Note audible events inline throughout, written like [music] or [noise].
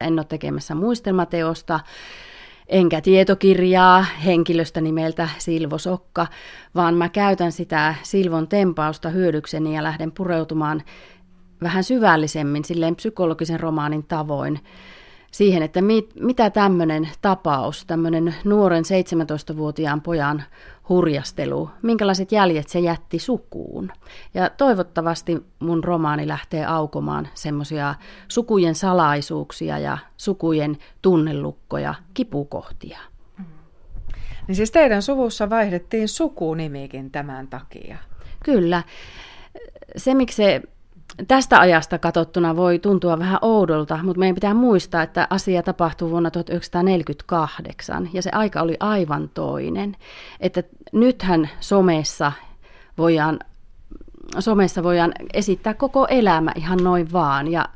En ole tekemässä muistelmateosta, enkä tietokirjaa henkilöstä nimeltä Silvo Sokka, vaan mä käytän sitä Silvon tempausta hyödykseni ja lähden pureutumaan vähän syvällisemmin silleen psykologisen romaanin tavoin siihen, että mit, mitä tämmöinen tapaus, tämmöinen nuoren 17-vuotiaan pojan hurjastelu, minkälaiset jäljet se jätti sukuun. Ja toivottavasti mun romaani lähtee aukomaan semmoisia sukujen salaisuuksia ja sukujen tunnelukkoja, kipukohtia. Niin siis teidän suvussa vaihdettiin sukunimikin tämän takia. Kyllä. Se, miksi se tästä ajasta katsottuna voi tuntua vähän oudolta, mutta meidän pitää muistaa, että asia tapahtui vuonna 1948 ja se aika oli aivan toinen. Että nythän somessa voidaan, somessa voidaan esittää koko elämä ihan noin vaan ja,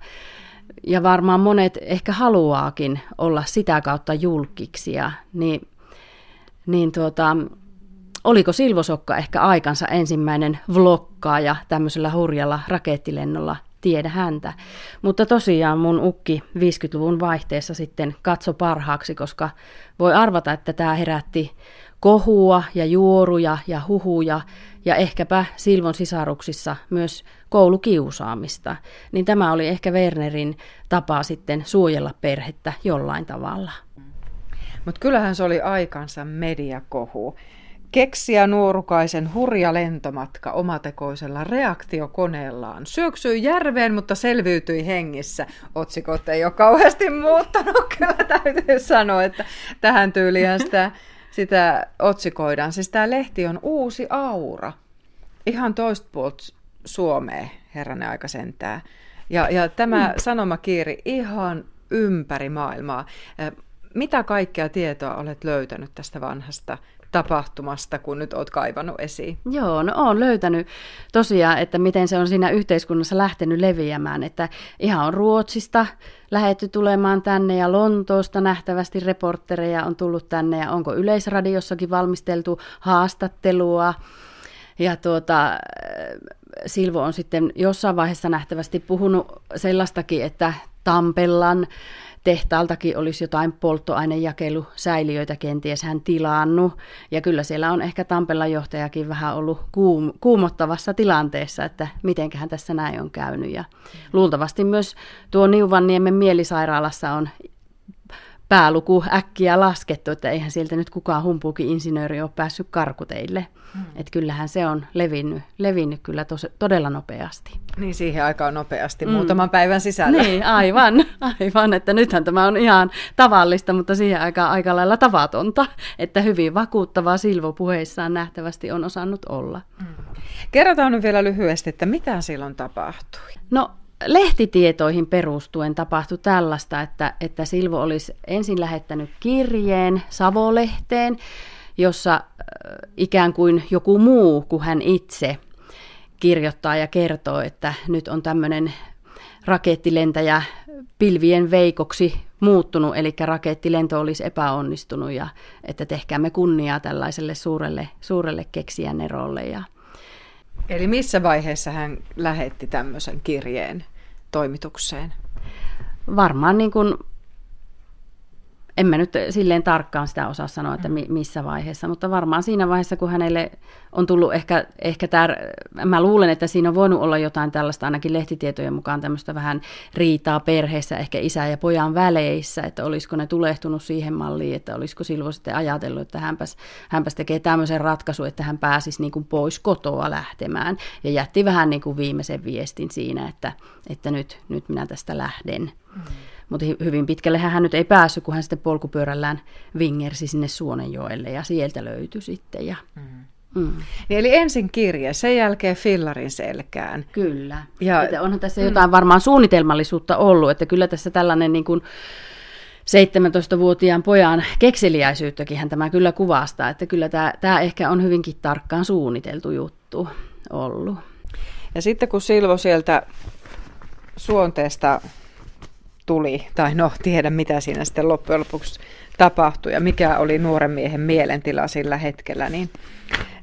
ja varmaan monet ehkä haluaakin olla sitä kautta julkiksia, niin, niin tuota, oliko Silvosokka ehkä aikansa ensimmäinen vlokkaaja tämmöisellä hurjalla rakettilennolla, tiedä häntä. Mutta tosiaan mun ukki 50-luvun vaihteessa sitten katso parhaaksi, koska voi arvata, että tämä herätti kohua ja juoruja ja huhuja ja ehkäpä Silvon sisaruksissa myös koulukiusaamista. Niin tämä oli ehkä Wernerin tapa sitten suojella perhettä jollain tavalla. Mutta kyllähän se oli aikansa mediakohu. Keksiä nuorukaisen hurja lentomatka omatekoisella reaktiokoneellaan. Syöksyi järveen, mutta selviytyi hengissä. Otsikot ei ole kauheasti muuttanut, [laughs] kyllä täytyy sanoa, että tähän tyyliin sitä, sitä otsikoidaan. Siis tämä lehti on uusi aura. Ihan toista puolta Suomea, herranen aika sentää. Ja, ja tämä mm. sanomakiiri ihan ympäri maailmaa. Mitä kaikkea tietoa olet löytänyt tästä vanhasta tapahtumasta, kun nyt olet kaivannut esiin? Joo, no olen löytänyt tosiaan, että miten se on siinä yhteiskunnassa lähtenyt leviämään, että ihan on Ruotsista lähetty tulemaan tänne ja Lontoosta nähtävästi reporttereja on tullut tänne ja onko Yleisradiossakin valmisteltu haastattelua. Ja tuota, Silvo on sitten jossain vaiheessa nähtävästi puhunut sellaistakin, että Tampellan tehtaaltakin olisi jotain polttoainejakelusäiliöitä kenties hän tilannut. Ja kyllä siellä on ehkä Tampelan johtajakin vähän ollut kuum- kuumottavassa tilanteessa, että mitenköhän tässä näin on käynyt. Ja luultavasti myös tuo Niuvanniemen mielisairaalassa on pääluku äkkiä laskettu, että eihän sieltä nyt kukaan humpuukin insinööri ole päässyt karkuteille. Hmm. Että kyllähän se on levinnyt, levinnyt kyllä tos, todella nopeasti. Niin siihen aikaan nopeasti, mm. muutaman päivän sisällä. Niin, aivan, [laughs] aivan, että nythän tämä on ihan tavallista, mutta siihen aikaan aika lailla tavatonta, että hyvin vakuuttavaa Silvo puheissaan nähtävästi on osannut olla. Mm. Kerrotaan nyt vielä lyhyesti, että mitä silloin tapahtui? No lehtitietoihin perustuen tapahtui tällaista, että, että Silvo olisi ensin lähettänyt kirjeen Savolehteen, jossa äh, ikään kuin joku muu kuin hän itse kirjoittaa ja kertoo, että nyt on tämmöinen rakettilentäjä pilvien veikoksi muuttunut, eli rakettilento olisi epäonnistunut ja että tehkäämme kunniaa tällaiselle suurelle, suurelle keksijänerolle. Ja... Eli missä vaiheessa hän lähetti tämmöisen kirjeen toimitukseen? Varmaan niin kuin en mä nyt silleen tarkkaan sitä osaa sanoa, että missä vaiheessa, mutta varmaan siinä vaiheessa, kun hänelle on tullut ehkä, ehkä tää, mä luulen, että siinä on voinut olla jotain tällaista, ainakin lehtitietojen mukaan tämmöistä vähän riitaa perheessä, ehkä isä ja pojan väleissä, että olisiko ne tulehtunut siihen malliin, että olisiko Silvo sitten ajatellut, että hänpäs, hänpäs tekee tämmöisen ratkaisun, että hän pääsisi niin kuin pois kotoa lähtemään, ja jätti vähän niin kuin viimeisen viestin siinä, että, että nyt, nyt minä tästä lähden. Mm. Mutta hyvin pitkälle hän nyt ei päässyt, kun hän sitten polkupyörällään vingersi sinne Suonenjoelle ja sieltä löytyi sitten. Ja, mm. Mm. Niin eli ensin kirje, sen jälkeen fillarin selkään. Kyllä. Ja, että onhan tässä mm. jotain varmaan suunnitelmallisuutta ollut, että kyllä tässä tällainen niin kuin 17-vuotiaan pojan kekseliäisyyttäkin hän tämä kyllä kuvastaa, että kyllä tämä, tämä ehkä on hyvinkin tarkkaan suunniteltu juttu ollut. Ja sitten kun Silvo sieltä suonteesta tuli, tai no tiedä mitä siinä sitten loppujen lopuksi tapahtui ja mikä oli nuoren miehen mielentila sillä hetkellä, niin,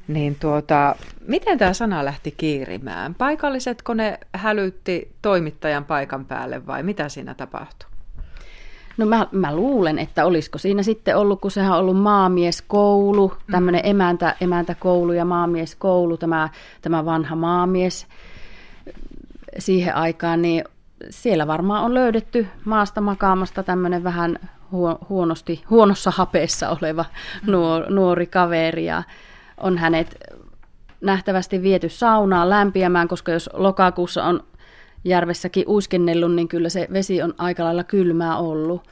niin tuota, miten tämä sana lähti kiirimään? Paikallisetko ne hälytti toimittajan paikan päälle vai mitä siinä tapahtui? No mä, mä luulen, että olisiko siinä sitten ollut, kun sehän on ollut maamieskoulu, tämmöinen mm. emäntä, emäntäkoulu ja maamieskoulu, tämä, tämä vanha maamies siihen aikaan, niin siellä varmaan on löydetty maasta makaamasta tämmöinen vähän huonosti, huonossa hapeessa oleva nuor, nuori kaveri ja on hänet nähtävästi viety saunaan lämpiämään, koska jos lokakuussa on järvessäkin uiskennellut, niin kyllä se vesi on aika lailla kylmää ollut.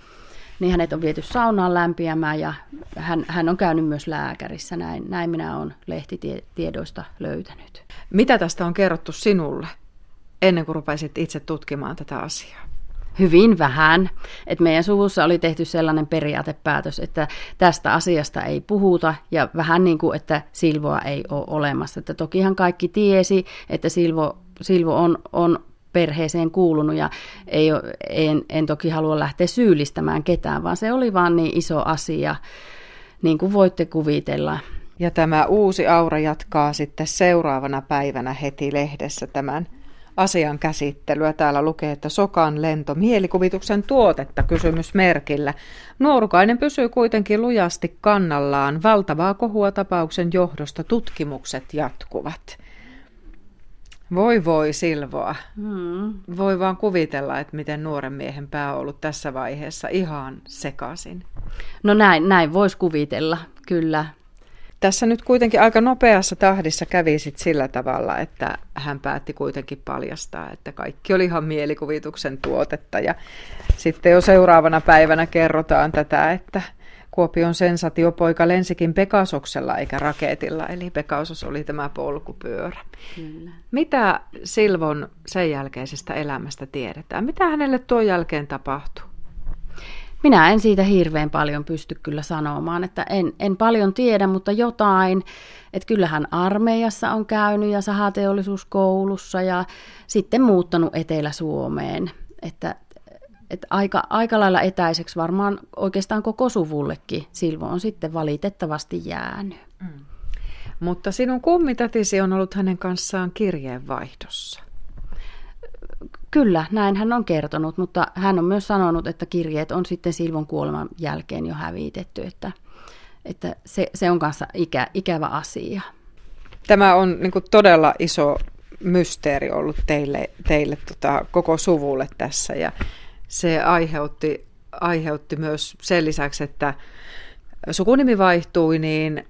Niin hänet on viety saunaan lämpiämään ja hän, hän on käynyt myös lääkärissä. Näin, näin minä olen lehtitiedoista löytänyt. Mitä tästä on kerrottu sinulle ennen kuin rupesit itse tutkimaan tätä asiaa? hyvin vähän. Et meidän suvussa oli tehty sellainen periaatepäätös, että tästä asiasta ei puhuta ja vähän niin kuin, että Silvoa ei ole olemassa. Että tokihan kaikki tiesi, että Silvo, Silvo on, on perheeseen kuulunut ja ei ole, en, en toki halua lähteä syyllistämään ketään, vaan se oli vaan niin iso asia, niin kuin voitte kuvitella. Ja tämä uusi aura jatkaa sitten seuraavana päivänä heti lehdessä tämän asian käsittelyä. Täällä lukee, että Sokan lento mielikuvituksen tuotetta kysymysmerkillä. Nuorukainen pysyy kuitenkin lujasti kannallaan. Valtavaa kohua tapauksen johdosta tutkimukset jatkuvat. Voi voi Silvoa. Hmm. Voi vaan kuvitella, että miten nuoren miehen pää on ollut tässä vaiheessa ihan sekaisin. No näin, näin voisi kuvitella, kyllä. Tässä nyt kuitenkin aika nopeassa tahdissa kävi sit sillä tavalla, että hän päätti kuitenkin paljastaa, että kaikki oli ihan mielikuvituksen tuotetta. Ja sitten jo seuraavana päivänä kerrotaan tätä, että Kuopion sensatiopoika lensikin Pekasoksella eikä raketilla, eli Pekasos oli tämä polkupyörä. Kyllä. Mitä Silvon sen jälkeisestä elämästä tiedetään? Mitä hänelle tuon jälkeen tapahtui? Minä en siitä hirveän paljon pysty kyllä sanomaan, että en, en paljon tiedä, mutta jotain. Että kyllähän armeijassa on käynyt ja sahateollisuuskoulussa ja sitten muuttanut Etelä-Suomeen. Että, että aika, aika lailla etäiseksi varmaan oikeastaan koko suvullekin Silvo on sitten valitettavasti jäänyt. Mm. Mutta sinun kummitätisi on ollut hänen kanssaan kirjeenvaihdossa. Kyllä, näin hän on kertonut, mutta hän on myös sanonut, että kirjeet on sitten Silvon kuoleman jälkeen jo hävitetty, että, että se, se on kanssa ikä, ikävä asia. Tämä on niin kuin todella iso mysteeri ollut teille, teille tota, koko suvulle tässä ja se aiheutti, aiheutti myös sen lisäksi, että sukunimi vaihtui, niin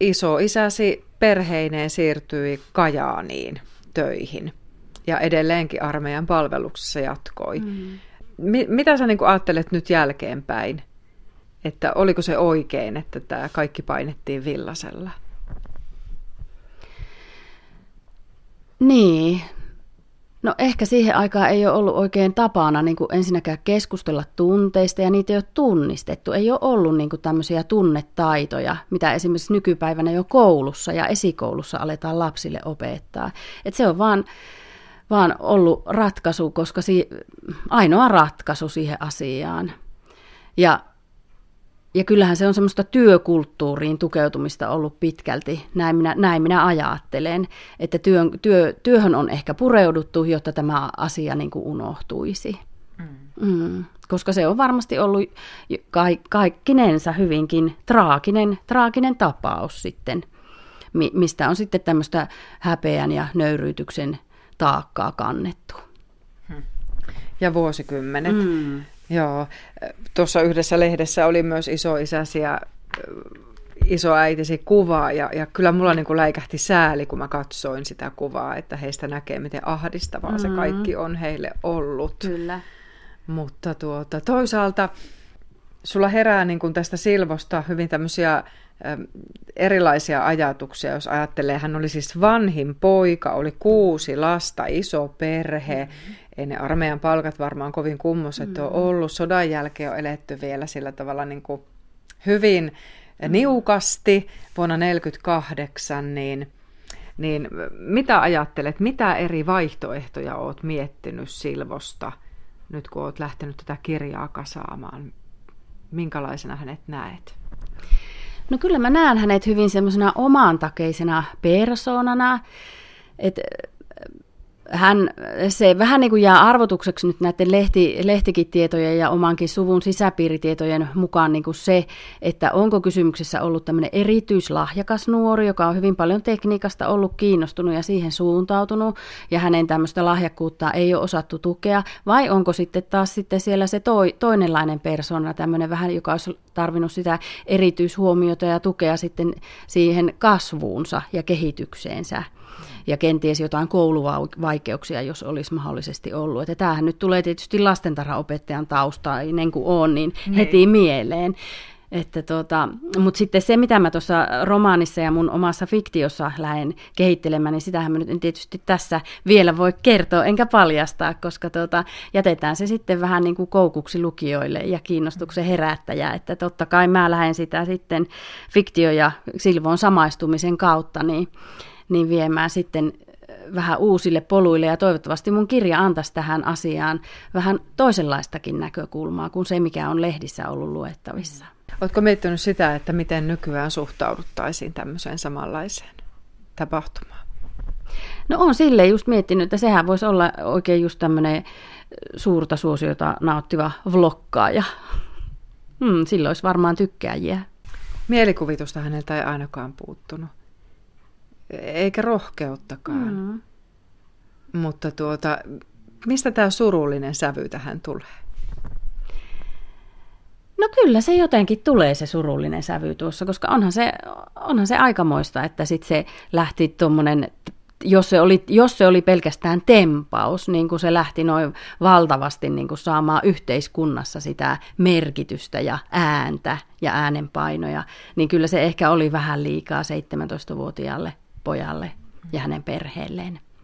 iso isäsi perheineen siirtyi Kajaaniin töihin ja edelleenkin armeijan palveluksessa jatkoi. Mm. Mi- mitä sä niin ajattelet nyt jälkeenpäin, että oliko se oikein, että tämä kaikki painettiin villasella? Niin, No ehkä siihen aikaan ei ole ollut oikein tapana niin kuin ensinnäkään keskustella tunteista ja niitä ei ole tunnistettu. Ei ole ollut niin kuin tämmöisiä tunnetaitoja, mitä esimerkiksi nykypäivänä jo koulussa ja esikoulussa aletaan lapsille opettaa. Et se on vaan vaan ollut ratkaisu, koska si- ainoa ratkaisu siihen asiaan. Ja, ja kyllähän se on semmoista työkulttuuriin tukeutumista ollut pitkälti, näin minä, näin minä ajattelen, että työn, työ, työhön on ehkä pureuduttu, jotta tämä asia niin kuin unohtuisi. Mm. Mm, koska se on varmasti ollut ka- kaikkinensa hyvinkin traaginen, traaginen tapaus sitten, mistä on sitten tämmöistä häpeän ja nöyryytyksen taakkaa kannettu. Ja vuosikymmenet. Mm. Joo. Tuossa yhdessä lehdessä oli myös isoisäsi ja isoäitisi kuvaa ja, ja kyllä mulla niin kuin läikähti sääli, kun mä katsoin sitä kuvaa, että heistä näkee, miten ahdistavaa mm. se kaikki on heille ollut. Kyllä. Mutta tuota, toisaalta sulla herää niin kuin tästä Silvosta hyvin tämmöisiä erilaisia ajatuksia, jos ajattelee. Hän oli siis vanhin poika, oli kuusi lasta, iso perhe. Mm-hmm. Ei ne armeijan palkat varmaan kovin kummoset mm-hmm. ole ollut. Sodan jälkeen on eletty vielä sillä tavalla niin kuin hyvin mm-hmm. niukasti vuonna 1948, niin, niin mitä ajattelet, mitä eri vaihtoehtoja olet miettinyt Silvosta, nyt kun olet lähtenyt tätä kirjaa kasaamaan? Minkälaisena hänet näet? No kyllä mä näen hänet hyvin semmoisena omantakeisena persoonana, että hän, se vähän niin kuin jää arvotukseksi nyt näiden lehti, lehtikitietojen ja omankin suvun sisäpiiritietojen mukaan niin kuin se, että onko kysymyksessä ollut tämmöinen erityislahjakas nuori, joka on hyvin paljon tekniikasta ollut kiinnostunut ja siihen suuntautunut, ja hänen tämmöistä lahjakkuutta ei ole osattu tukea, vai onko sitten taas sitten siellä se toi, toinenlainen persona, tämmöinen vähän, joka olisi tarvinnut sitä erityishuomiota ja tukea sitten siihen kasvuunsa ja kehitykseensä ja kenties jotain kouluvaikeuksia, jos olisi mahdollisesti ollut. Että tämähän nyt tulee tietysti lastentarhaopettajan taustainen kuin on, niin, niin heti mieleen. Että tota, mutta sitten se, mitä mä tuossa romaanissa ja mun omassa fiktiossa lähden kehittelemään, niin sitähän mä nyt en tietysti tässä vielä voi kertoa enkä paljastaa, koska tota, jätetään se sitten vähän niin kuin koukuksi lukijoille ja kiinnostuksen herättäjä. Että totta kai mä lähden sitä sitten fiktio- ja Silvoon samaistumisen kautta, niin niin viemään sitten vähän uusille poluille ja toivottavasti mun kirja antaisi tähän asiaan vähän toisenlaistakin näkökulmaa kuin se, mikä on lehdissä ollut luettavissa. Oletko miettinyt sitä, että miten nykyään suhtauduttaisiin tämmöiseen samanlaiseen tapahtumaan? No on sille just miettinyt, että sehän voisi olla oikein just tämmöinen suurta suosiota nauttiva vlokkaaja. Hmm, silloin olisi varmaan tykkääjiä. Mielikuvitusta häneltä ei ainakaan puuttunut eikä rohkeuttakaan. Mm. Mutta tuota, mistä tämä surullinen sävy tähän tulee? No kyllä se jotenkin tulee se surullinen sävy tuossa, koska onhan se, onhan se aikamoista, että sitten se lähti tuommoinen jos se, oli, jos se oli pelkästään tempaus, niin kuin se lähti noin valtavasti niin kuin saamaan yhteiskunnassa sitä merkitystä ja ääntä ja äänenpainoja, niin kyllä se ehkä oli vähän liikaa 17-vuotiaalle pojalle ja hänen perheelleen.